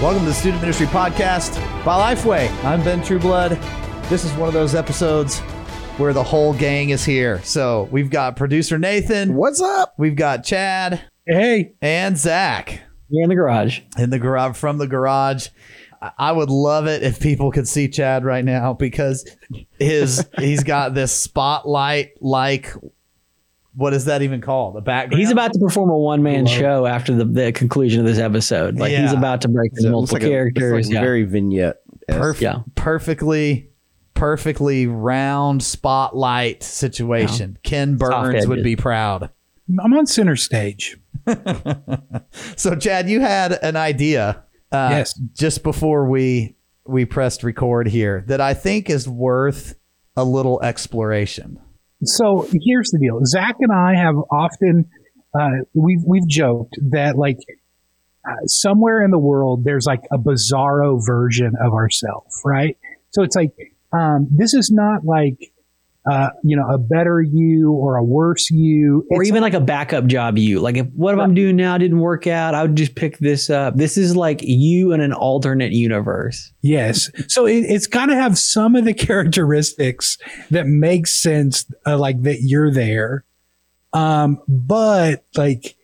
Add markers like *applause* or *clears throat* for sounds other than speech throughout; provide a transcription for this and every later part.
Welcome to the Student Ministry Podcast by Lifeway. I'm Ben Trueblood. This is one of those episodes where the whole gang is here. So we've got producer Nathan. What's up? We've got Chad Hey, and Zach You're in the garage. in the garage from the garage. I- I would love it if people could see Chad right now because his he's got this spotlight like what is that even called? The background. He's about to perform a one man show after the, the conclusion of this episode. Like he's about to break into multiple characters. yeah. very vignette. Perf- Yeah. perfectly perfectly round spotlight situation. Ken Burns edges. would be proud. I'm on center stage. *laughs* So Chad, you had an idea uh, Yes. just before we we pressed record here that I think is worth a little exploration. So here's the deal. Zach and I have often uh, we've we've joked that like uh, somewhere in the world there's like a bizarro version of ourselves, right? So it's like um, this is not like uh, you know a better you or a worse you. Or It's even like a backup job you. Like if what if I'm doing now didn't work out, I would just pick this up. This is like you in an alternate universe. Yes. So it, it's got to have some of the *laughs* characteristics that make sense, uh, like that you're there. Um, but like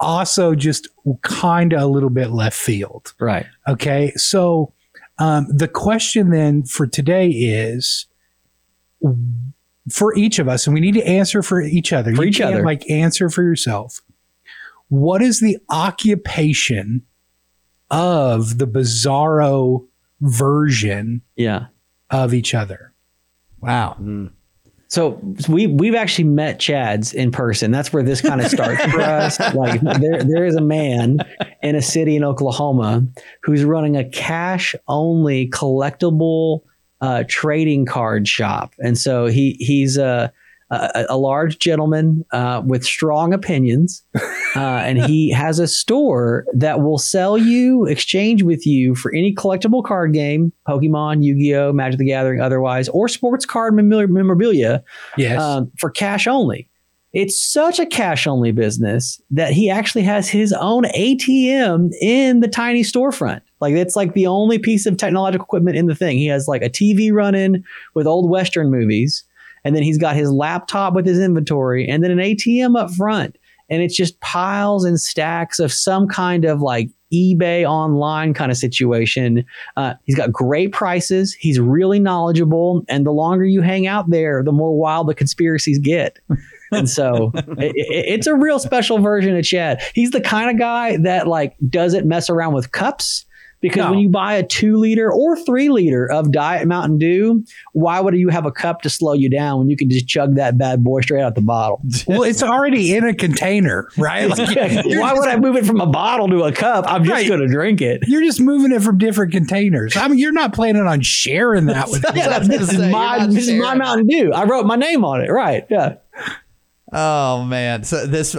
also just kind of a little bit left field. Right. Okay. So um, the question then for today is for each of us, and we need to answer for each other. For You each can't, other. Like answer for yourself. What is the occupation of the bizarro version Yeah. of each other? Wow. Mm. So we we've actually met Chad's in person. That's where this kind of starts for *laughs* us. Like there there is a man in a city in Oklahoma who's running a cash only collectible uh, trading card shop, and so he he's a a, a large gentleman uh, with strong opinions, *laughs* uh, and he has a store that will sell you, exchange with you for any collectible card game, Pokemon, Yu Gi Oh, Magic the Gathering, otherwise, or sports card memorabilia Yes. um, for cash only. It's such a cash only business that he actually has his own ATM in the tiny storefront. Like it's like the only piece of technological equipment in the thing. He has like a TV running with old Western movies, and then he's got his laptop with his inventory, and then an ATM up front. And it's just piles and stacks of some kind of like eBay online kind of situation. Uh, he's got great prices. He's really knowledgeable. And the longer you hang out there, the more wild the conspiracies get. And so *laughs* it, it- it's a real special version of Chad. He's the kind of guy that like doesn't mess around with cups. Because No. when you buy a two liter or three liter of Diet Mountain Dew, why would you have a cup to slow you down when you can just chug that bad boy straight out the bottle? *laughs* well, it's already in a container, right? Like, *laughs* you're, why would I move it from a bottle to a cup? I'm just Right. going to drink it. you're just moving it from different containers. I mean, you're not planning on sharing that with *laughs* Yeah, I this is say, you're my this is my. Mountain Dew. I wrote my name on it. Right. Yeah. Oh man. So this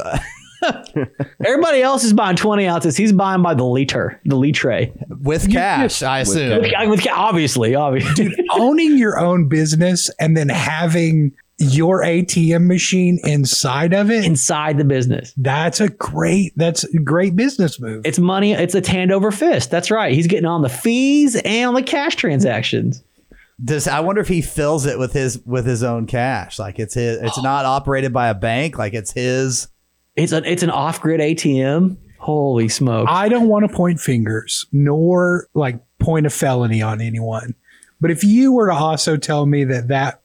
*laughs* Everybody else is buying 20 ounces. He's buying by the liter, the litre. with cash, I assume. With, with- obviously, obviously. Dude, *laughs* owning your own business and then having your ATM machine inside of it. Inside the business. that's a great that's a great business move. It's money. It's a hand over fist. That's right. He's getting on the fees and on the cash transactions. Does I wonder if he fills it with his with his own cash? Like it's his it's oh. not operated by a bank, like it's his It's a, it's an off grid ATM. Holy smoke. I don't want to point fingers nor like point a felony on anyone. But if you were to also tell me that that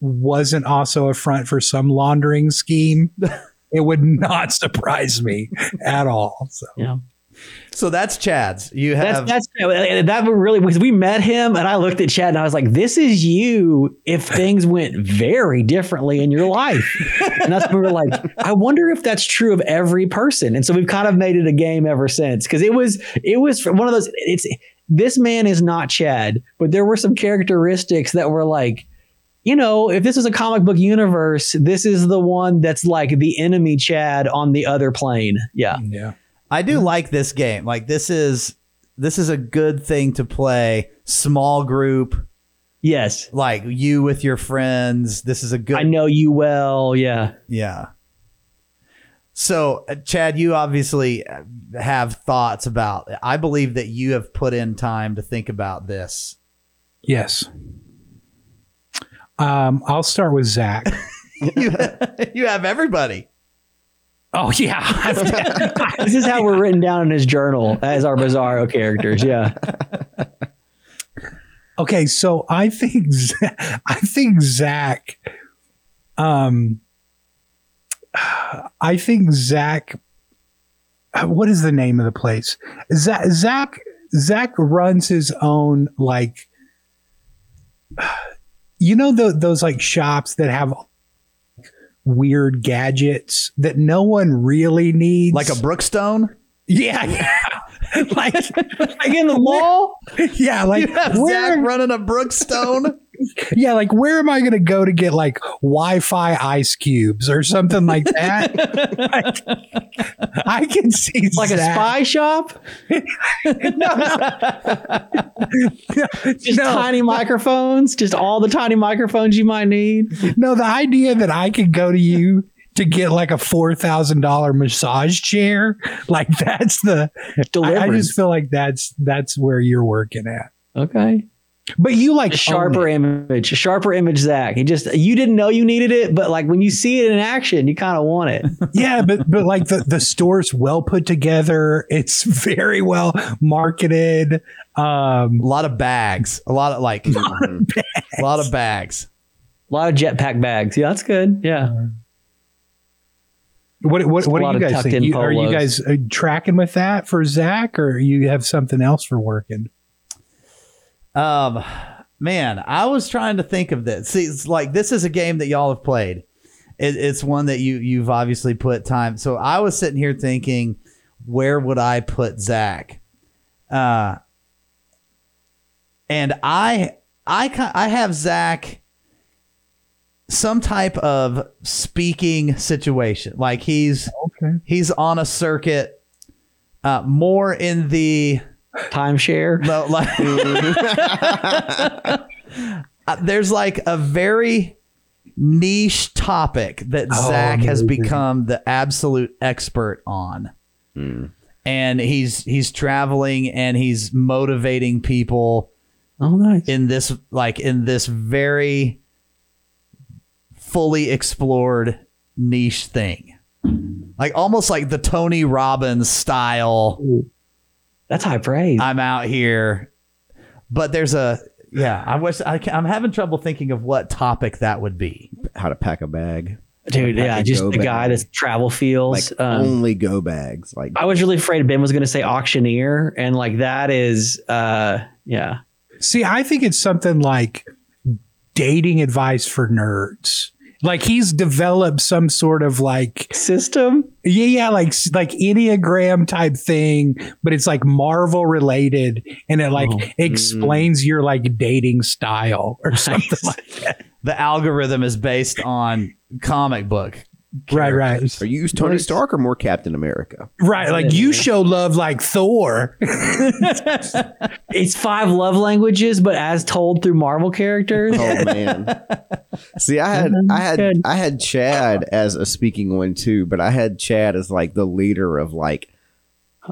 wasn't also a front for some laundering scheme, *laughs* it would not surprise me at all. So yeah. So that's Chad's. You have That's that's that would really because we met him and I looked at Chad and I was like, "This is you." If things went very differently in your life, and that's when we were like, "I wonder if that's true of every person." And so we've kind of made it a game ever since because it was it was one of those. It's this man is not Chad, but there were some characteristics that were like. You know, if this is a comic book universe, this is the one that's like the enemy Chad on the other plane. Yeah. yeah. I do like this game. Like this is this is a good thing to play. Small group, Yes. like you with your friends. This is a good I know you well. Yeah. Yeah. So, uh, Chad, you obviously uh, have thoughts about. I believe that you have put in time to think about this. Yes. Um, I'll start with Zach. *laughs* you, have, you have everybody. Oh yeah, *laughs* This is how we're written down in his journal as our Bizarro characters. Yeah. Okay, so I think *laughs* I think Zach, um, I think Zach. What is the name of the place? Zach Zach Zach runs his own like, *sighs* you know, tho- those like shops that have weird gadgets that no one really needs, Like a Brookstone? yeah, yeah. *laughs* like Like in the mall? *laughs* yeah, like You have where- Zach running a Brookstone? *laughs* *laughs* Yeah, like where am I going to go to get like Wi-Fi ice cubes or something like that? Like, *laughs* *laughs* I can see Like a spy shop? Just no, tiny microphones? Just all the tiny microphones you might need? no, the idea that I could go to you to get like a four thousand dollar massage chair, like that's the. I, I just feel like that's that's where you're working at. okay. But you like A sharper image, a sharper image, Zach. You just you didn't know you needed it, but like when you see it in action, you kind of want it. *laughs* yeah, but but like the the store's well put together. It's *laughs* very well marketed. Um, A lot of bags. A lot of like *laughs* a lot of bags. A lot of jetpack bags. Yeah, that's good. Yeah. What what, Just what do lot you guys think? You, are you guys uh, tracking with that for Zach, or you have something else for working? Um, man, I was trying to think of this. See, it's like this is a game that y'all have played. It, it's one that you you've obviously put time. So I was sitting here thinking, where would I put Zach? Uh, and I I I have Zach some type of speaking situation. Like he's Okay. he's on a circuit, uh, more in the Timeshare. *laughs* no, like *laughs* Uh, there's like a very niche topic that Oh, Zach has become the absolute expert on. And he's he's traveling and he's motivating people Oh, nice. in this like in this very fully explored niche thing. Like almost like the Tony Robbins style. That's high praise. I'm out here. But there's a yeah. I wish I can, I'm having trouble thinking of what topic that would be. How to pack a bag. Dude, Pack yeah, just go the guy bag. that's travel feels. Like um, only go bags. Like I was really afraid Ben was going to say auctioneer, and like that is, uh, yeah, See, I think it's something like dating advice for nerds. Like he's developed some sort of like system. Yeah, yeah, like like enneagram type thing, but it's like Marvel related, and it like Oh. explains your like dating style or *laughs* something Nice. like that. The algorithm is based on comic book. Right, right, are you Tony Nice. Stark or more Captain America? right. Like you show love like Thor. It's five love languages, but as told through Marvel characters. Oh man. *laughs* See, I had I had I had Chad as a speaking one too, but I had Chad as like the leader of like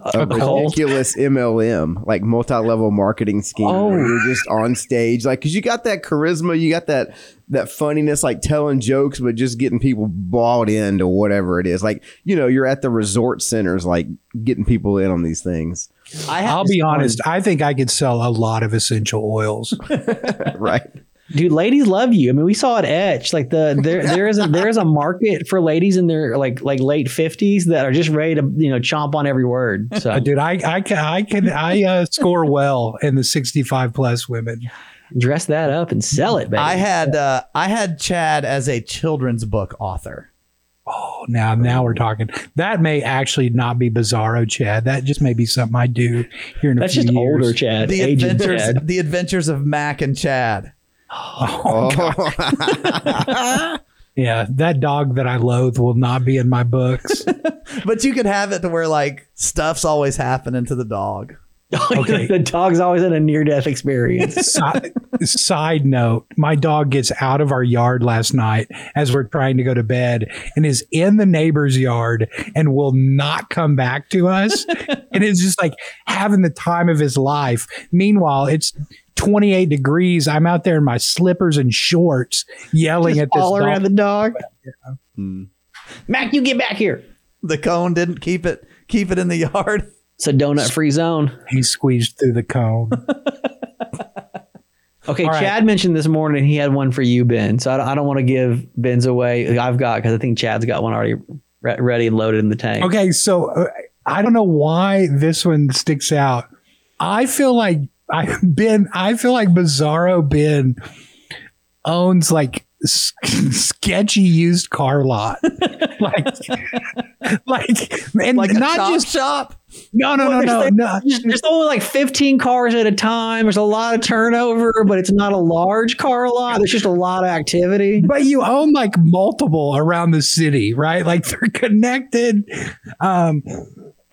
a A cult? ridiculous MLM, like multi-level marketing scheme. Oh. where you're just on stage, like because you got that charisma, you got that that funniness, like telling jokes, but just getting people bought into whatever it is. Like you know, you're at the resort centers, like getting people in on these things, I I'll be honest. I think I could sell a lot of essential oils. *laughs* right? Dude, ladies love you. I mean, we saw it etch. Like the there there is a *laughs* there is a market for ladies in their like like late fifties that are just ready to you know chomp on every word. So Uh, dude, I I can I can I uh, score well in the sixty five plus women. dress that up and sell it, baby. I had uh, I had Chad as a children's book author. Oh, now now we're talking. That may actually not be Bizarro, Chad. That just may be something I do here in a That's few just years. older Chad. The adventures Chad. the adventures of Mac and Chad. Oh, oh. *laughs* Yeah, that dog that I loathe will not be in my books. *laughs* But you could have it to where like stuff's always happening to the dog. *laughs* Okay. the dog's always in a near death experience. *laughs* Si- Side note, my dog gets out of our yard last night as we're trying to go to bed and is in the neighbor's yard and will not come back to us. *laughs* and it's just like having the time of his life. Meanwhile, it's 28 degrees. I'm out there in my slippers and shorts yelling at this all around dog. the dog. Hmm. Mac, you get back here. The cone didn't keep it keep it in the yard. It's a donut free zone. He squeezed through the cone. *laughs* Okay, All right. Chad mentioned this morning he had one for you, Ben. So I don't, I don't want to give Ben's away. I've got because I think Chad's got one already re- ready and loaded in the tank. Okay, so uh, I don't know why this one sticks out. I feel like I *laughs* Ben. I feel like Bizarro Ben owns like s- *laughs* sketchy used car lot, *laughs* like like and Like not chop just shop. no no no no There's- no. There's, there's only like 15 cars at a time. There's a lot of turnover, but it's not a large car lot. There's just a lot of activity. But you own like multiple around the city, right? Like they're connected. Um, *clears throat*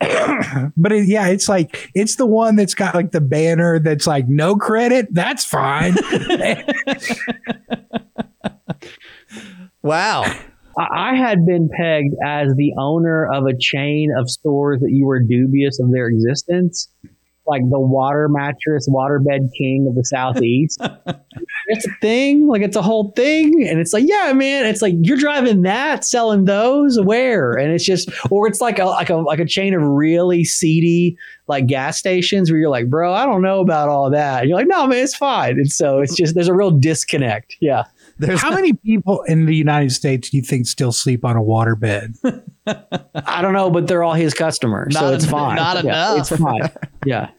but it, yeah, it's like it's the one that's got like the banner that's like no credit. That's fine. *laughs* Wow. I had been pegged as the owner of a chain of stores that you were dubious of their existence, like the water mattress, waterbed king of the southeast. *laughs* it's a thing, like it's a whole thing, and it's like, yeah, man, it's like you're driving that, selling those, where? And it's just, or it's like a like a like a chain of really seedy like gas stations where you're like, bro, I don't know about all that. And you're like, no, man, it's fine. And so it's just there's a real disconnect. Yeah. There's How many people in the United States do you think still sleep on a waterbed? *laughs* I don't know, but they're all his customers, so Not it's en- fine. not Yeah, enough. It's fine. *laughs* Yeah.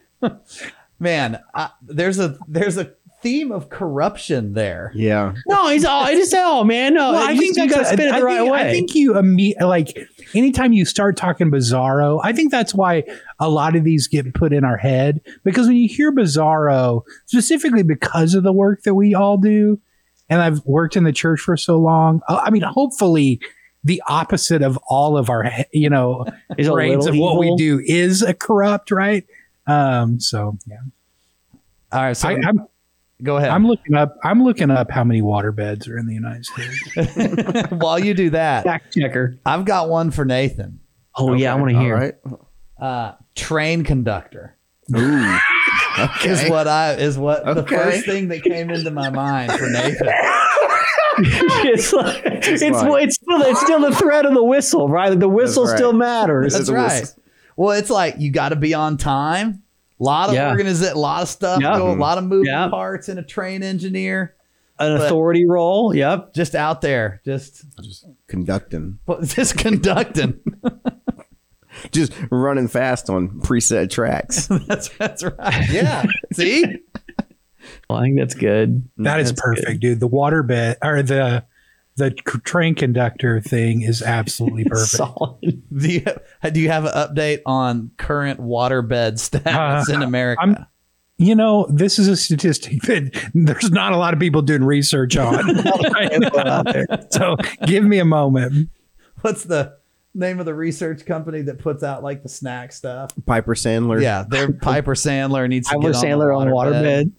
man, I, there's a there's a theme of corruption there. Yeah. No, he's all. I just say, oh man, no. Well, I think you got to spin it the I right think, way. I think you imme- like anytime you start talking Bizarro, I think that's why a lot of these get put in our head because when you hear Bizarro, specifically because of the work that we all do, and I've worked in the church for so long, uh, I mean, hopefully. The opposite of all of our, you know, *laughs* Is brains of little what we do is a corrupt, right? Um, so yeah, All right, so I, I'm go ahead. I'm looking up. I'm looking up how many water beds are in the United States. *laughs* While you do that, fact checker. I've got one for Nathan. Oh yeah, I want to hear. right. Uh, train conductor *laughs* Ooh. Is what I is what the first thing that came into my mind for Nathan. *laughs* it's like, it's like- it's still it's still the threat of the whistle, right? The whistle right. still matters. That's right. whistle. Well, it's like you got to be on time. A lot of Yeah. organiza- a lot of stuff, Yeah. a lot of moving Yeah. parts in a train engineer. An But- authority role. Yep. Just out there, Just, just Conducting. *laughs* just conducting. *laughs* Just running fast on preset tracks. *laughs* that's that's right. Yeah. See, Well, I think that's good. That is That's perfect, dude. The water bed or the the train conductor thing is absolutely *laughs* perfect. Solid. do you do you have an update on current waterbed status Uh, in America? I'm- You know, this is a statistic that there's not a lot of people doing research on. *laughs* so give me a moment. What's the name of the research company that puts out like the snack stuff? Piper Sandler. Yeah, their *laughs* Piper Sandler needs to Tyler get Sandler on the waterbed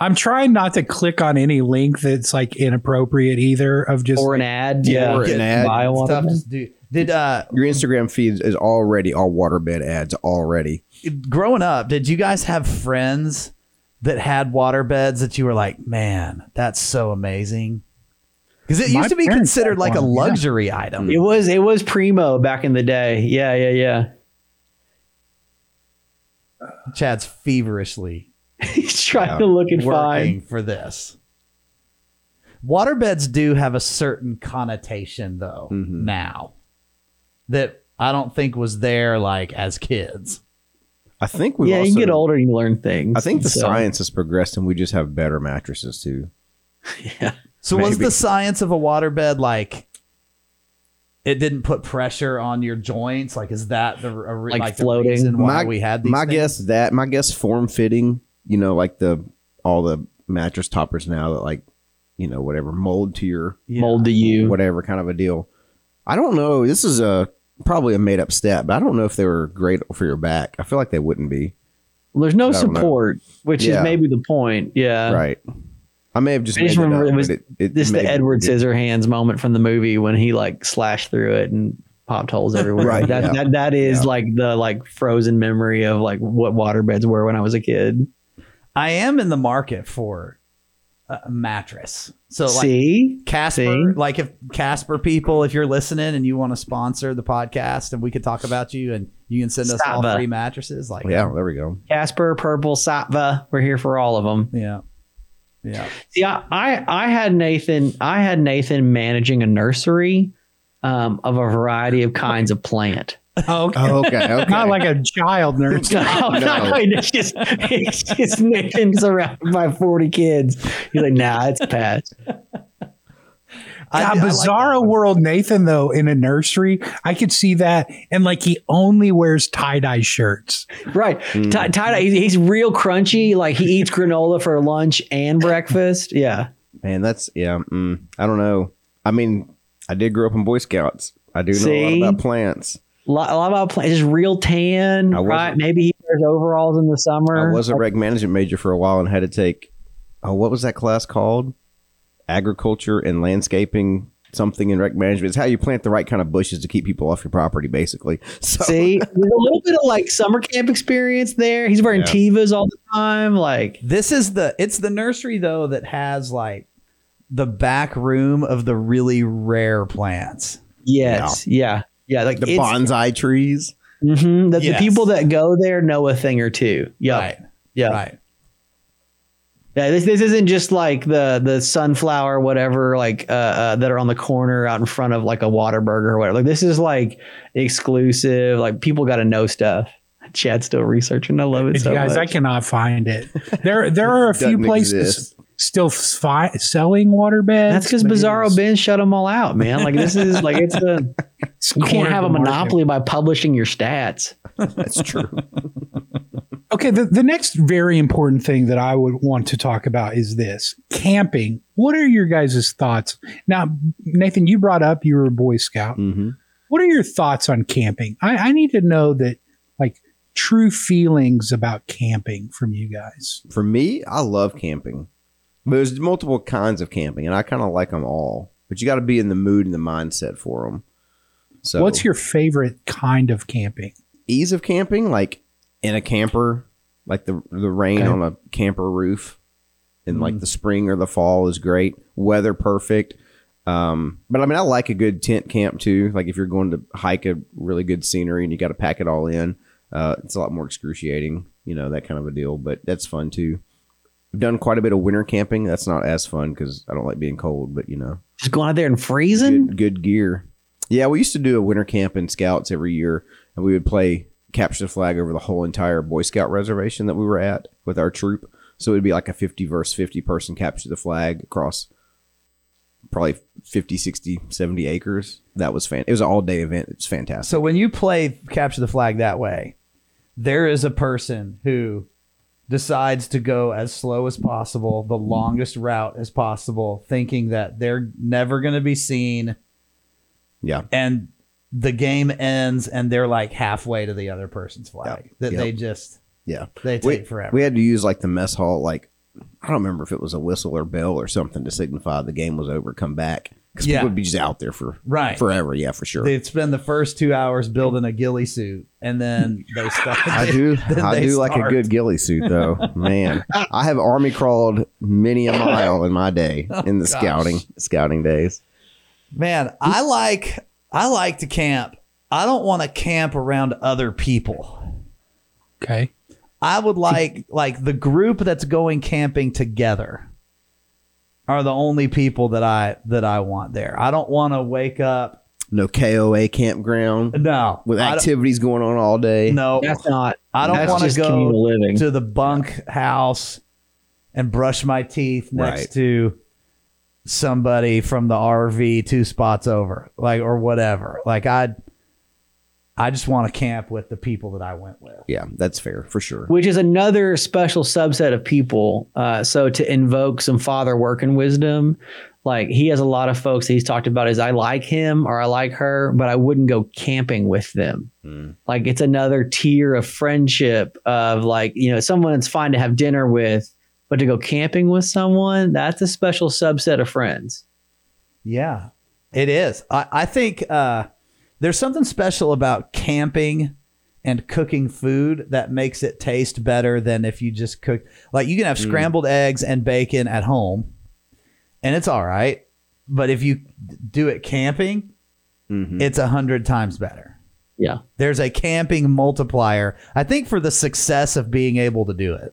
I'm trying not to click on any link that's like inappropriate either. Of just or an ad. Yeah. Or an ad. Buy It's tough to do. Did uh Your Instagram feed is already all waterbed ads already. growing up, did you guys have friends that had waterbeds that you were like, man, that's so amazing? Because it My used to be considered had like a one, yeah. luxury item. It was it was primo back in the day. Yeah, yeah, yeah. Chad's feverishly *laughs* He's trying to look and find. for this. Waterbeds do have a certain connotation, though, Mhm. now that I don't think was there like as kids. I think we Yeah, also, you get older and you learn things. I think the So, science has progressed and we just have better mattresses too. *laughs* Yeah. So was the science of a waterbed like it didn't put pressure on your joints? Like, is that the a, re- Like like floating? the reason why my we had these? my things? guess that my guess form fitting. You know, like the all the mattress toppers now that like you know whatever mold to your Yeah. Mold to you. whatever kind of a deal. I don't know. This is a probably a made up stat, but I don't know if they were great for your back. I feel like they wouldn't be. Well, there's no I don't know. support, which Yeah. is maybe the point. Yeah. right. I may have just. I just made remember up, it was but it, This the Edward Scissorhands moment from the movie when he like slashed through it and popped holes everywhere. Right, That, yeah. that that is Yeah. like the like frozen memory of like what waterbeds were when I was a kid. I am in the market for a mattress. So like See, Casper, See? like if Casper people, if you're listening and you want to sponsor the podcast and we could talk about you and you can send us all three mattresses, like Yeah, there we go. Casper, Purple, Saatva, we're here for all of them. yeah, yeah. See, I, I I had Nathan. I had Nathan managing a nursery um, of a variety of kinds of plant. Oh, okay. Oh, okay, okay. *laughs* Not like a child nurse. No, *laughs* no, it's just it's just Nathan's around by forty kids. He's like, nah, it's a pass. I God, I like Bizarro that. World Nathan though in a nursery, I could see that, and like he only wears tie dye shirts. Right, Ty Ty- he's, he's real crunchy. Like he eats granola for lunch and *laughs* breakfast. Yeah, Man, that's yeah. Mm, I don't know. I mean, I did grow up in Boy Scouts. I do know a lot about plants. a lot, a lot about plants. Just real tan. I wasn't- Right, maybe he wears overalls in the summer. I was a rec management major for a while and had to take. Oh, what was that class called? Agriculture and landscaping. Something in rec management. It's how you plant the right kind of bushes to keep people off your property, basically. *laughs* So See, there's a little bit of like summer camp experience there. He's wearing Yeah. Tevas all the time. Like, This is the it's the nursery though that has like the back room of the really rare plants. yes, yeah, yeah. Like the bonsai trees. mhm, the, the people that go there know a thing or two. Yeah, Right. yeah, Right. Yeah. This this isn't just like the the sunflower whatever like uh, uh that are on the corner out in front of like a Whataburger or whatever. Like this is like exclusive. Like people got to know stuff. Chad's still researching. I love it so guys, I cannot find it. There, there are a *laughs* few places exist. still fi- selling water beds. That's because Bizarro is- Ben shut them all out, man. Like this is like it's a *laughs* it's you can't have a the market. monopoly by publishing your stats. That's true. Okay, the, the next very important thing that I would want to talk about is this camping. What are your guys' thoughts? Now, Nathan, you brought up you were a Boy Scout. hmm What are your thoughts on camping? I, I need to know that, like, true feelings about camping from you guys. For me, I love camping. But there's multiple kinds of camping, and I kind of like them all. But you got to be in the mood and the mindset for them. So, What's your favorite kind of camping? ease of camping? Like in a camper, like the the rain Okay. on a camper roof, in like the spring or the fall is great. Weather perfect. Um, but I mean, I like a good tent camp too. Like if you're going to hike a really good scenery and you got to pack it all in, uh, it's a lot more excruciating. You know that kind of a deal. But that's fun too. I've done quite a bit of winter camping. That's not as fun because I don't like being cold. But you know, Just going out there and freezing. good, good gear. Yeah, we used to do a winter camp in Scouts every year, and we would play capture the flag over the whole entire Boy Scout reservation that we were at with our troop. So it would be like a 50 versus 50 person capture the flag across probably 50, 60, 70 acres. That was fan. It was an all day event. It's fantastic. So when you play capture the flag that way, there is a person who decides to go as slow as possible, the longest route as possible, thinking that they're never going to be seen Yeah. and the game ends and they're like halfway to the other person's flag. Yep. That Yep. they just Yeah. they take we, forever. We had to use like the mess hall, like I don't remember if it was a whistle or bell or something to signify the game was over. Come back because Yeah. people would be just out there for Right. forever. Yeah, for sure. They'd spend the first two hours building a ghillie suit, and then *laughs* they start. I do. *laughs* I do like a good ghillie suit, though. Man, I have army crawled many a mile in my day *laughs* oh, in the Oh, gosh. scouting scouting days. Man, I like I like to camp. I don't want to camp around other people. Okay. I would like like the group that's going camping together are the only people that I that I want there. I don't want to wake up. No KOA campground No, with activities going on all day. No, That's not. I don't want to go to the bunk house and brush my teeth next Right. to somebody from the RV two spots over, like or whatever. Like I, I just want to camp with the people that I went with. Yeah, that's fair for sure. which is another special subset of people. Uh, so to invoke some father working wisdom, like he has a lot of folks that he's talked about is I like him or I like her, but I wouldn't go camping with them. Mm. Like it's another tier of friendship of like, you know, someone it's fine to have dinner with, But to go camping with someone, that's a special subset of friends. Yeah, it is. I, I think uh, there's something special about camping and cooking food that makes it taste better than if you just cook. Like you can have scrambled eggs and bacon at home, and it's all right. But if you do it camping, it's a hundred times better. Yeah. There's a camping multiplier. I think for the success of being able to do it.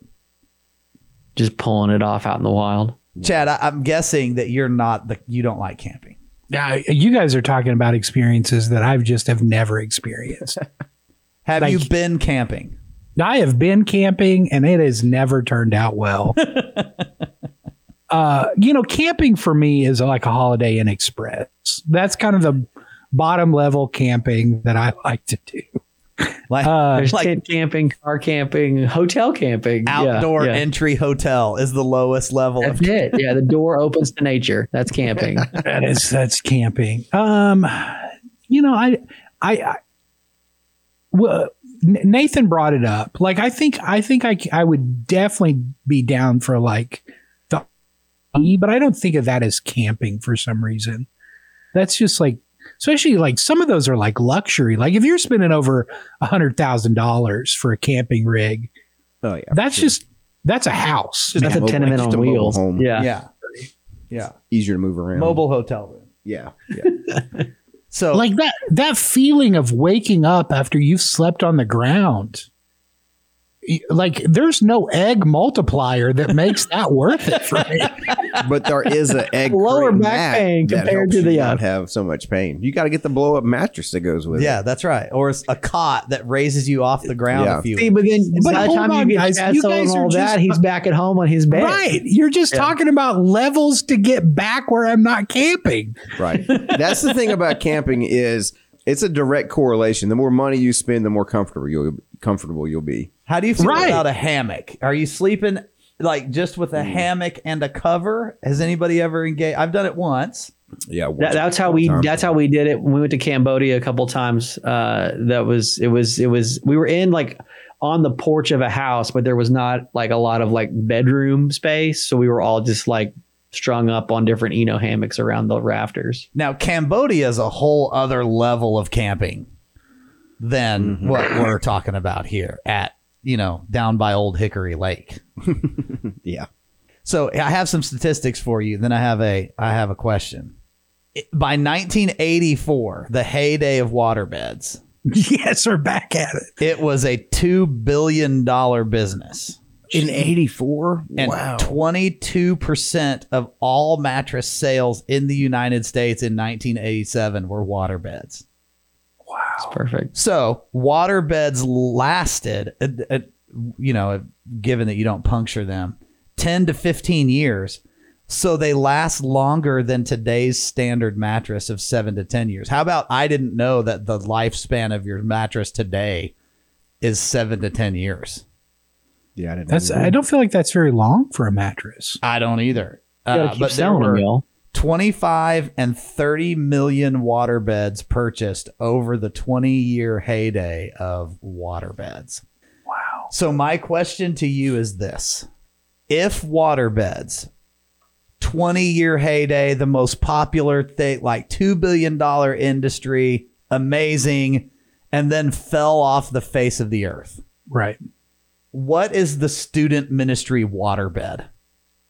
Just pulling it off out in the wild. Chad, I, I'm guessing that you're not the you don't like camping. Now, you guys are talking about experiences that I've just have never experienced. *laughs* Have Like- you been camping? I have been camping and it has never turned out well. *laughs* uh, you know, camping for me is like a Holiday Inn Express. That's kind of the bottom level camping that I like to do. *laughs* Like Uh, There's like- tent camping, car camping, hotel camping. Yeah, outdoor yeah. entry hotel is the lowest level That's of it. Yeah, the door opens to nature. That's camping. *laughs* that is that's camping. Um, you know, I, I, I well, Nathan brought it up. Like, I think, I think I, I would definitely be down for like the, but I don't think of that as camping for some reason. That's just like, especially like some of those are like luxury. Like if you're spending over a hundred thousand dollars for a camping rig, Oh yeah, that's just that's a house. That's a mobile- tenement just on a wheels. home. Yeah. yeah yeah easier to move around. mobile hotel room. Yeah, yeah. *laughs* So like that that feeling of waking up after you've slept on the ground Y- like there's no egg multiplier that makes that worth it for me *laughs* but there is an egg Lower back mat pain that compared helps to you the, uh, not have so much pain. You got to get the blow up mattress that goes with yeah, it. Yeah, that's right. Or it's a cot that raises you off the ground Yeah. a few. See, but then But by the hold time on, you get guys, Chad you guys and are all just- that, he's back at home on his bed. right you're just talking about levels to get back where i'm not camping Right. That's the thing about camping is it's a direct correlation. The more money you spend, the more comfortable you'll comfortable you'll be. How do you feel Right. about a hammock? Are you sleeping like just with a hammock and a cover? Has anybody ever engaged? I've done it once. Yeah, That, that's how we. That's how we did it when we went to Cambodia a couple times. Uh, that was it. Was it was we were in like on the porch of a house, but there was not like a lot of like bedroom space, so we were all just like strung up on different Eno hammocks around the rafters. Now Cambodia is a whole other level of camping than mm-hmm. what we're talking about here at you know down by Old Hickory Lake. *laughs* Yeah. So I have some statistics for you. Then I have a I have a question. By 1984, the heyday of waterbeds, *laughs* yes we're back at it it was a two billion dollar business, In 84? and 22 percent of all mattress sales in the United States in 1987 were waterbeds. It's perfect. So water beds lasted, uh, uh, you know, given that you don't puncture them, 10 to 15 years. So they last longer than today's standard mattress of seven to 10 years. How about I didn't know that the lifespan of your mattress today is seven to 10 years? Yeah, I didn't that's know. i don't feel like that's very long for a mattress I don't either. You gotta Uh, keep but there selling them, were y'all. 25 and 30 million waterbeds purchased over the 20 year heyday of waterbeds. wow So my question to you is this. If waterbeds 20 year heyday, the most popular thing, like $2 billion industry, amazing, and then fell off the face of the earth. right What is the student ministry waterbed?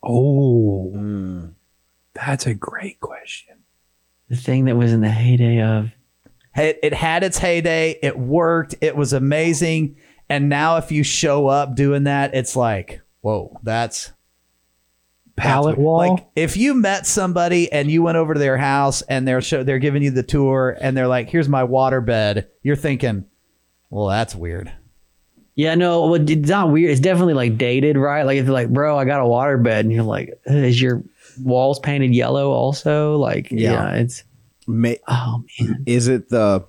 oh Mm. That's a great question The thing that was in the heyday of It, it had its heyday. It worked. It was amazing. And now, if you show up doing that, it's like, whoa, that's pallet wall Like if you met somebody and you went over to their house and they're show, they're giving you the tour and they're like, "Here's my water bed," you're thinking, "Well, that's weird." yeah, no, well, it's not weird. It's definitely like dated, right? Like if you're like, bro, I got a water bed, and you're like, is your walls painted yellow also? Like, Yeah. yeah, it's Ma- oh man, is it the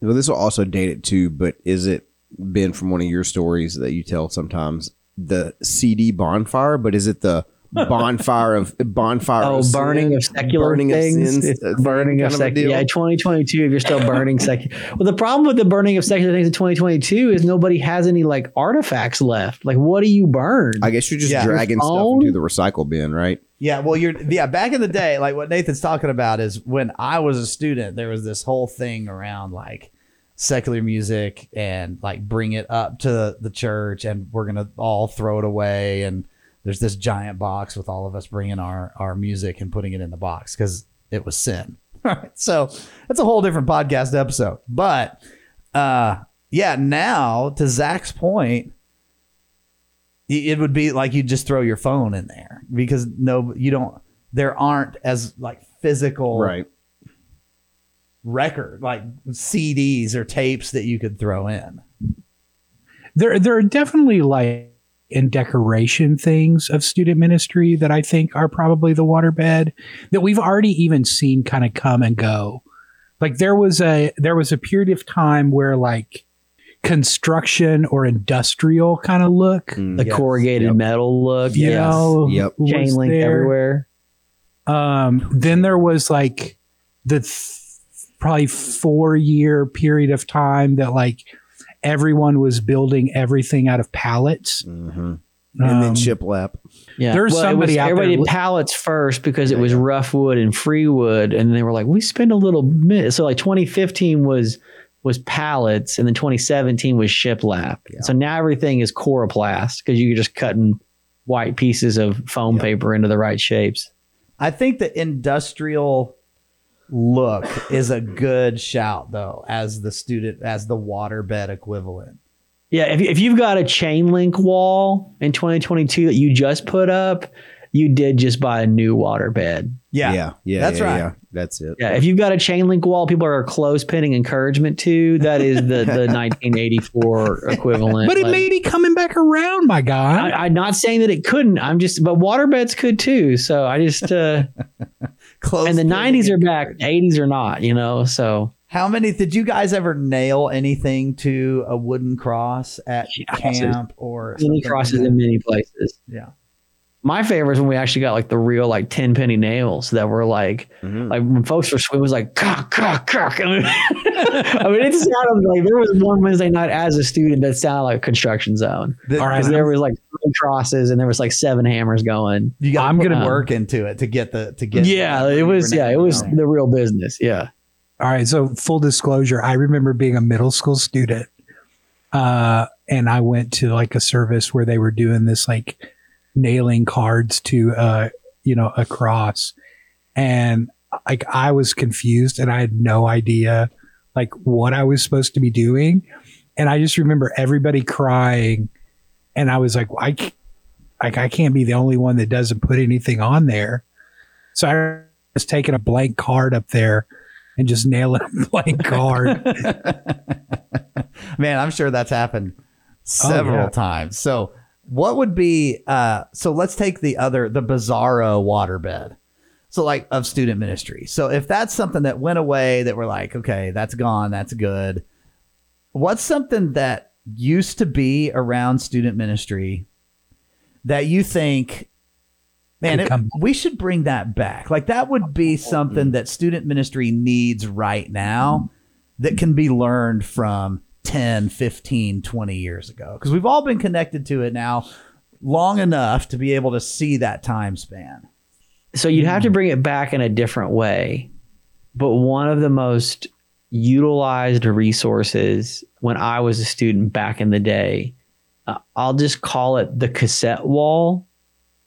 well this will also date it too but is it been from one of your stories that you tell sometimes the cd bonfire but is it the bonfire of bonfire. Oh, of burning sin, of secular burning things. of sins, it's burning of secular. Yeah, 2022. If you're still burning secular, well, the problem with the burning of secular things in 2022 is nobody has any like artifacts left. Like, what do you burn? I guess you're just Yeah. dragging stuff into the recycle bin, right? Yeah, well, you're yeah. Back in the day, like what Nathan's talking about is when I was a student, there was this whole thing around like secular music and like bring it up to the, the church, and we're gonna all throw it away. And there's this giant box with all of us bringing our our music and putting it in the box because it was sin. *laughs* All right, so that's a whole different podcast episode. But uh, yeah, now to Zach's point, it would be like you just throw your phone in there because no you don't there aren't as like physical Right. record like CDs or tapes that you could throw in. there there are definitely like in decoration things of student ministry that I think are probably the waterbed that we've already even seen kind of come and go. Like there was a there was a period of time where like construction or industrial kind of look, Mm. the Yes. corrugated Yep. metal look, you yes. know, Yep. chain link there. everywhere. Um, then there was like the th- probably four year period of time that like everyone was building everything out of pallets. hmm And then Um, shiplap. Yeah, There's it was- somebody out everybody there did pallets first because it was rough wood and free wood, and then they were like, we spend a little bit. So like 2015 was was pallets, and then 2017 was shiplap. So now everything is coroplast because you're just cutting white pieces of foam Yep. paper into the right shapes. I think the industrial look is a good shout though as the student as the waterbed equivalent. Yeah, if, if you've got a chain link wall in 2022 that you just put up, you did just buy a new waterbed. Yeah. yeah, yeah, That's yeah, right. yeah. That's it. Yeah, if you've got a chain link wall, people are close pinning encouragement to. That is the the *laughs* 1984 equivalent. but it Like, may be coming back around, my guy. I, I'm not saying that it couldn't. I'm just, but waterbeds could too. So I just, uh, *laughs* Close and the 90s are back, 80s are not. You know, so How many did you guys ever nail anything to a wooden cross at Crosses. camp or many crosses like in many places. Yeah. My favorite is when we actually got like the real like 10 penny nails that were like, Mhm. like when folks were, it was like, cock, cock, cock. *laughs* I mean, *laughs* I mean, it sounded like there was one Wednesday night as a student that sounded like a construction zone. The- All right. Because there was like three crosses and there was like seven hammers going. You got I'm I'm gonna- gonna work into it to get the to get Yeah, it was. Yeah, it was grenade. the real business. Yeah. All right. So full disclosure, I remember being a middle school student. Uh, and I went to like a service where they were doing this like nailing cards to uh, you know, a cross. And like I was confused and I had no idea like what I was supposed to be doing. And I just remember everybody crying and I was like, I can't, like I can't be the only one that doesn't put anything on there. So I was taking a blank card up there and just nailing a blank card. *laughs* Man, I'm sure that's happened several yeah. times. So, what would be uh so let's take the other the bizarro waterbed. So like of student ministry. So if that's something that went away that we're like, okay, that's gone, that's good. What's something that used to be around student ministry that you think man, it, we should bring that back. Like that would be something that student ministry needs right now that can be learned from 10, 15, 20 years ago. Because we've all been connected to it now long enough to be able to see that time span. So you'd have to mm. bring it back in a different way. But one of the most utilized resources when I was a student back in the day, uh, I'll just call it the cassette wall,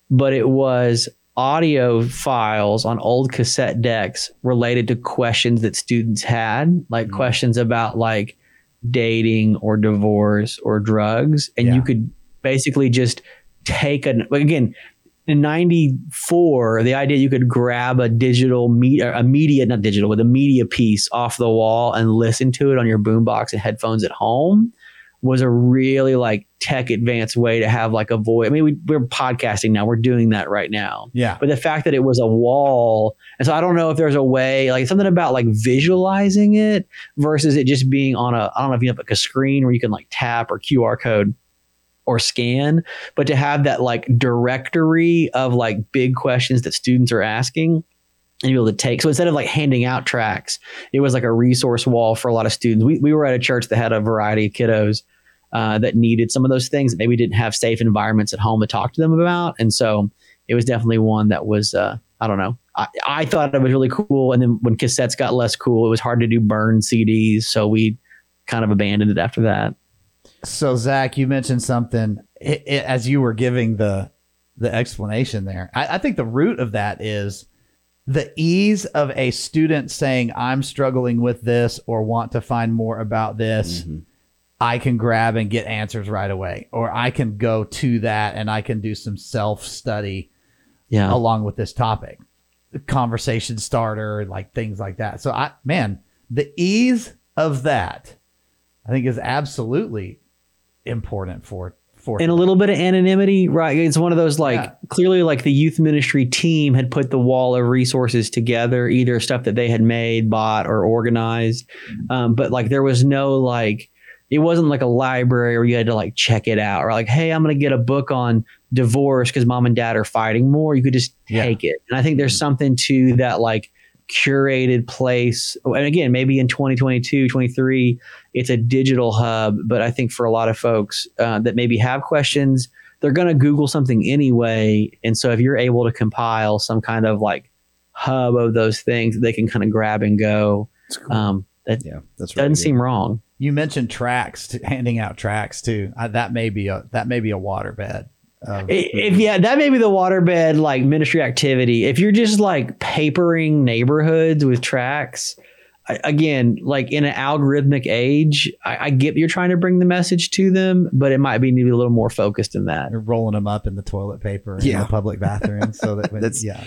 but it was audio files on old cassette decks related to questions that students had, like questions about like dating or divorce or drugs. And Yeah. you could basically just take an, again, in 94 the idea you could grab a digital media a media not digital but a media piece off the wall and listen to it on your boombox and headphones at home was a really like tech advanced way to have like a voice. I mean we, we're podcasting now. We're doing that right now. Yeah. but the fact that it was a wall and so i don't know if there's a way like something about like visualizing it versus it just being on a i don't know if you have like a screen where you can like tap or qr code or scan, but to have that like directory of like big questions that students are asking and be able to take. So instead of like handing out tracks, it was like a resource wall for a lot of students. We, we were at a church that had a variety of kiddos uh, that needed some of those things that maybe didn't have safe environments at home to talk to them about. And so it was definitely one that was, uh, I don't know. I, I thought it was really cool. And then when cassettes got less cool, it was hard to do burn CDs. So we kind of abandoned it after that. So Zach, you mentioned something it, it, as you were giving the the explanation there. I, I think the root of that is the ease of a student saying, "I'm struggling with this" or want to find more about this. Mm-hmm. I can grab and get answers right away, or I can go to that and I can do some self study Yeah. along with this topic, conversation starter, like things like that. So I, man, the ease of that, I think is absolutely important for for and a little bit of anonymity, right? It's one of those like Yeah. clearly like the youth ministry team had put the wall of resources together, either stuff that they had made, bought, or organized. Um, but like there was no like it wasn't like a library where you had to like check it out or like, hey, I'm gonna get a book on divorce because mom and dad are fighting more. You could just Yeah. take it. And I think there's something to that like curated place. And again, maybe in 2022, 23, it's a digital hub. But I think for a lot of folks uh, that maybe have questions, they're going to Google something anyway. And so if you're able to compile some kind of like hub of those things, they can kind of grab and go. Um, that Yeah, that's right. doesn't seem wrong. you mentioned tracts, to, handing out tracts too. I, that may be a that may be a waterbed. Um, of- If yeah, that may be the waterbed like ministry activity. If you're just like papering neighborhoods with tracts, again, like in an algorithmic age, I, I get you're trying to bring the message to them, but it might be need to be a little more focused than that. You're rolling them up in the toilet paper in Yeah. the public bathroom, so that *laughs* when, That's- yeah.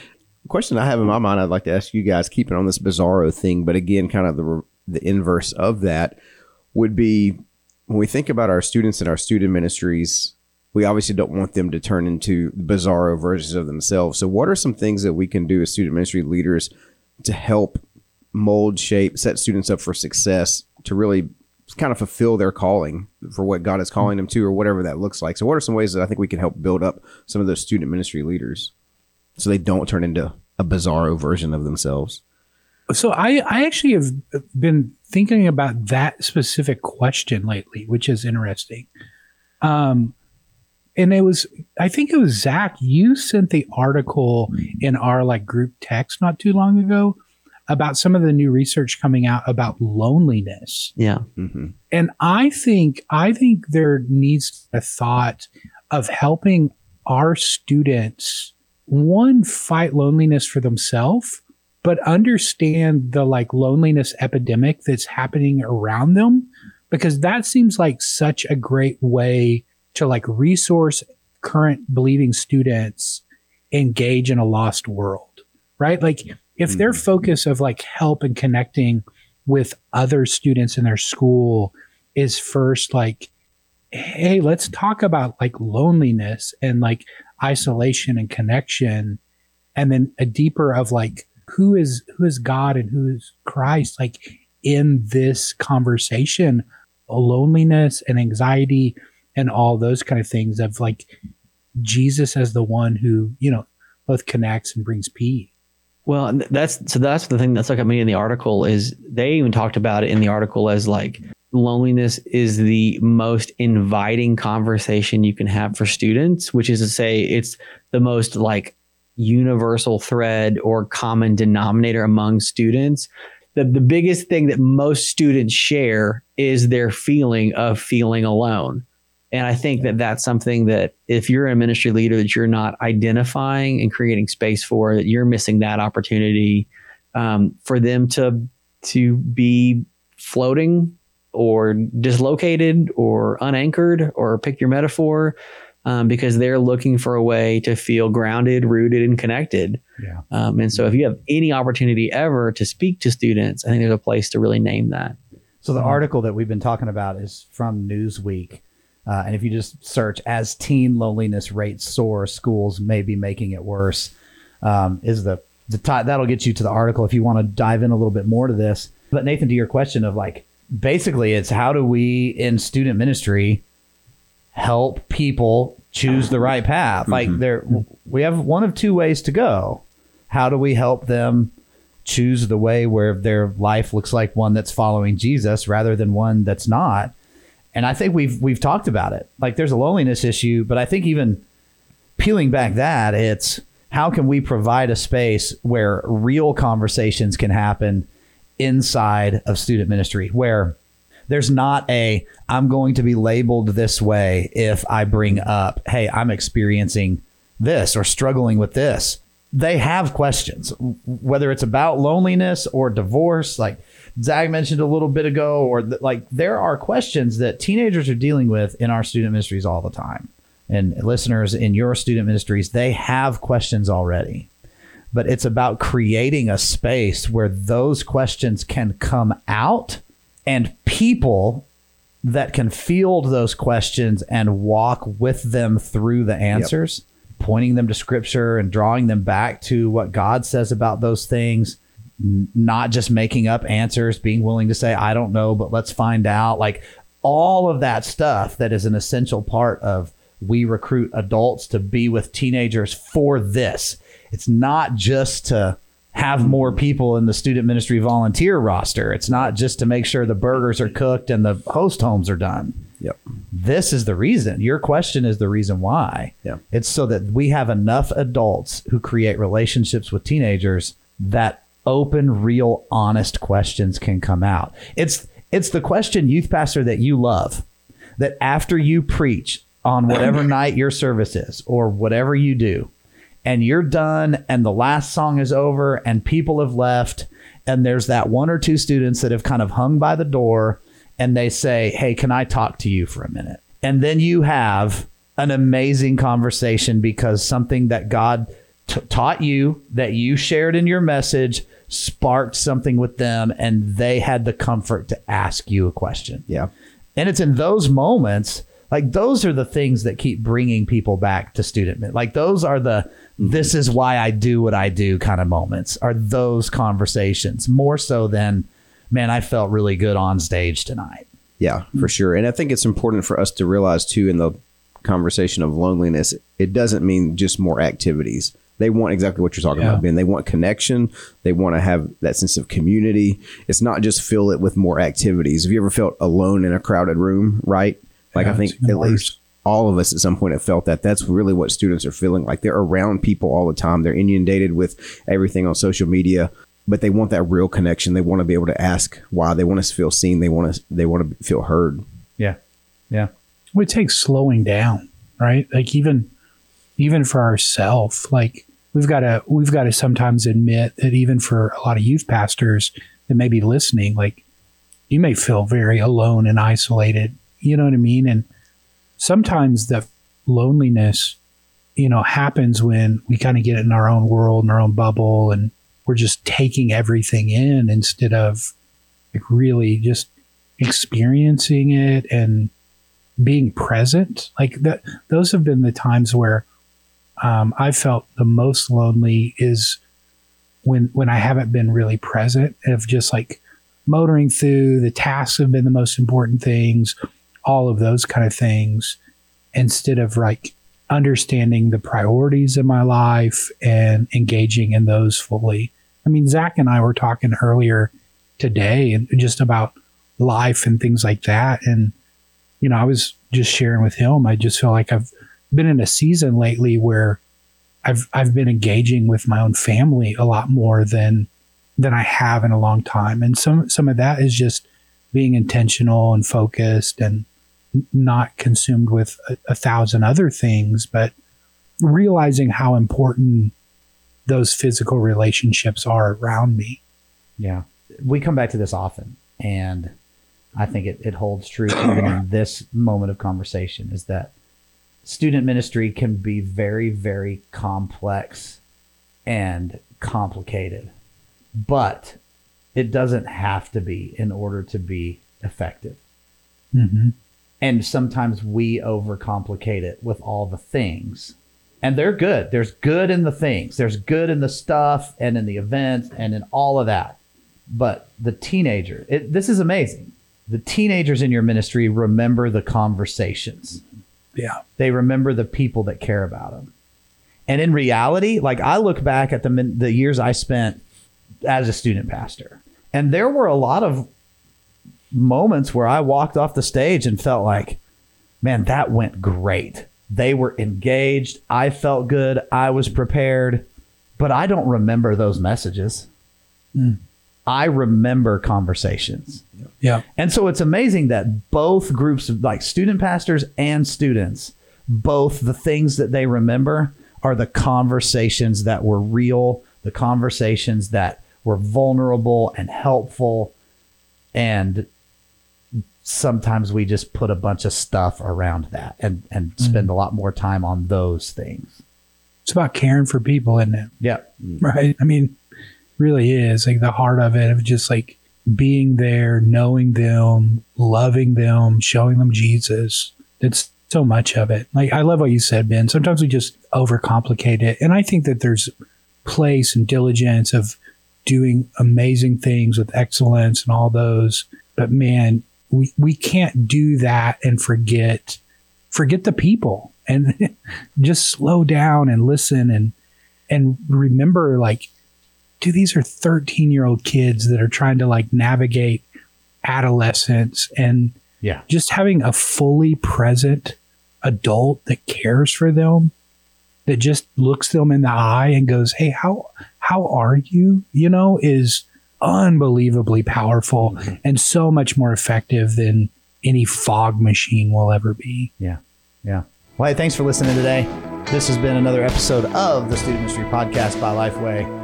question I have in my mind, I'd like to ask you guys, keeping on this bizarro thing, but again, kind of the the inverse of that would be when we think about our students and our student ministries. We obviously don't want them to turn into bizarro versions of themselves. So, what are some things that we can do as student ministry leaders to help mold, shape, set students up for success to really kind of fulfill their calling for what God is calling them to, or whatever that looks like? So, what are some ways that I think we can help build up some of those student ministry leaders? so they don't turn into a bizarro version of themselves. So I, I actually have been thinking about that specific question lately, which is interesting. Um, and it was, I think it was Zach. You sent the article in our like group text not too long ago about some of the new research coming out about loneliness. Yeah. Mm-hmm. And I think I think there needs a thought of helping our students one fight loneliness for themselves, but understand the like loneliness epidemic that's happening around them because that seems like such a great way to like resource current believing students engage in a lost world, right? Like if their mm-hmm. focus of like help and connecting with other students in their school is first like hey let's talk about like loneliness and like isolation and connection and then a deeper of like who is who is god and who is christ like in this conversation loneliness and anxiety and all those kind of things of like jesus as the one who you know both connects and brings peace Well, that's so that's the thing that stuck at me in the article is they even talked about it in the article as like loneliness is the most inviting conversation you can have for students, which is to say it's the most like universal thread or common denominator among students. The, the biggest thing that most students share is their feeling of feeling alone. And I think that that's something that if you're a ministry leader that you're not identifying and creating space for, that you're missing that opportunity um, for them to to be floating or dislocated or unanchored or pick your metaphor um, because they're looking for a way to feel grounded, rooted, and connected. Yeah. Um, and so if you have any opportunity ever to speak to students, I think there's a place to really name that. So the article that we've been talking about is from Newsweek. Uh, and if you just search as teen loneliness rates soar, schools may be making it worse, um, is the the ti- that'll get you to the article if you want to dive in a little bit more to this. But Nathan, to your question of like, basically, it's how do we in student ministry help people choose the right path. Like there we have one of two ways to go. How do we help them choose the way where their life looks like one that's following Jesus rather than one that's not? And I think we've we've talked about it. Like there's a loneliness issue, but I think even peeling back that, it's how can we provide a space where real conversations can happen inside of student ministry where there's not a I'm going to be labeled this way if I bring up, hey, I'm experiencing this or struggling with this. They have questions, whether it's about loneliness or divorce, like Zach mentioned a little bit ago, or th- like there are questions that teenagers are dealing with in our student ministries all the time. And listeners in your student ministries, they have questions already. But it's about creating a space where those questions can come out and people that can field those questions and walk with them through the answers, pointing them to scripture and drawing them back to what God says about those things, not just making up answers, being willing to say, I don't know, but let's find out. Like all of that stuff that is an essential part of we recruit adults to be with teenagers for this. It's not just to have more people in the student ministry volunteer roster. It's not just to make sure the burgers are cooked and the host homes are done. Yep. This is the reason. Your question is the reason why. Yeah. It's so that we have enough adults who create relationships with teenagers that open, real, honest questions can come out. It's it's the question youth pastor that you love. That after you preach on whatever *clears throat* night your service is or whatever you do, and you're done and the last song is over and people have left and there's that one or two students that have kind of hung by the door and they say, "Hey, can I talk to you for a minute?" And then you have an amazing conversation because something that God t- taught you that you shared in your message sparked something with them and they had the comfort to ask you a question. Yeah. And it's in those moments, like those are the things that keep bringing people back to student. Like those are the mm-hmm. this is why I do what I do kind of moments. Are those conversations more so than man, I felt really good on stage tonight. Yeah, for sure. And I think it's important for us to realize too in the conversation of loneliness, it doesn't mean just more activities. They want exactly what you're talking Yeah. about, Ben. They want connection. They want to have that sense of community. It's not just fill it with more activities. Have you ever felt alone in a crowded room, right? Like Yeah, I think at worse. least all of us at some point have felt that. That's really what students are feeling like. They're around people all the time. They're inundated with everything on social media, but they want that real connection. They want to be able to ask why. They want to feel seen. They want to they want to feel heard. Yeah. Yeah. Well, it takes slowing down, right? Like even even for ourselves, like we've got to we've got to sometimes admit that even for a lot of youth pastors that may be listening, like you may feel very alone and isolated. You know what I mean? And sometimes the loneliness, you know, happens when we kind of get it in our own world, in our own bubble, and we're just taking everything in instead of like really just experiencing it and being present like that those have been the times where um, i felt the most lonely is when when i haven't been really present of just like motoring through the tasks have been the most important things all of those kind of things instead of like understanding the priorities in my life and engaging in those fully i mean zach and i were talking earlier today and just about life and things like that and you know, I was just sharing with him. I just feel like I've been in a season lately where I've I've been engaging with my own family a lot more than than I have in a long time. And some some of that is just being intentional and focused and not consumed with a, a thousand other things, but realizing how important those physical relationships are around me. Yeah. We come back to this often. And I think it, it holds true even in this moment of conversation is that student ministry can be very, very complex and complicated, but it doesn't have to be in order to be effective. Mm-hmm. And sometimes we overcomplicate it with all the things. And they're good. There's good in the things. There's good in the stuff and in the events and in all of that. But the teenager, it, this is amazing. The teenagers in your ministry remember the conversations. Yeah. They remember the people that care about them. And in reality, like I look back at the the years I spent as a student pastor, and there were a lot of moments where I walked off the stage and felt like, man, that went great. They were engaged. I felt good. I was prepared, but I don't remember those messages. Mm. I remember conversations. Yeah. And so it's amazing that both groups of like student pastors and students, both the things that they remember are the conversations that were real, the conversations that were vulnerable and helpful. And sometimes we just put a bunch of stuff around that and, and mm-hmm. spend a lot more time on those things. It's about caring for people, isn't it? Yeah. Right. I mean, really is like the heart of it of just like being there, knowing them, loving them, showing them Jesus. It's so much of it. Like I love what you said, Ben. Sometimes we just overcomplicate it. And I think that there's place and diligence of doing amazing things with excellence and all those. But man, we, we can't do that and forget forget the people and *laughs* just slow down and listen and and remember like dude these are 13 year old kids that are trying to like navigate adolescence and Yeah. just having a fully present adult that cares for them that just looks them in the eye and goes hey how how are you you know is unbelievably powerful mm-hmm. and so much more effective than any fog machine will ever be Yeah. Yeah. Well, hey, thanks for listening today. This has been another episode of the Student Ministry Podcast by Lifeway.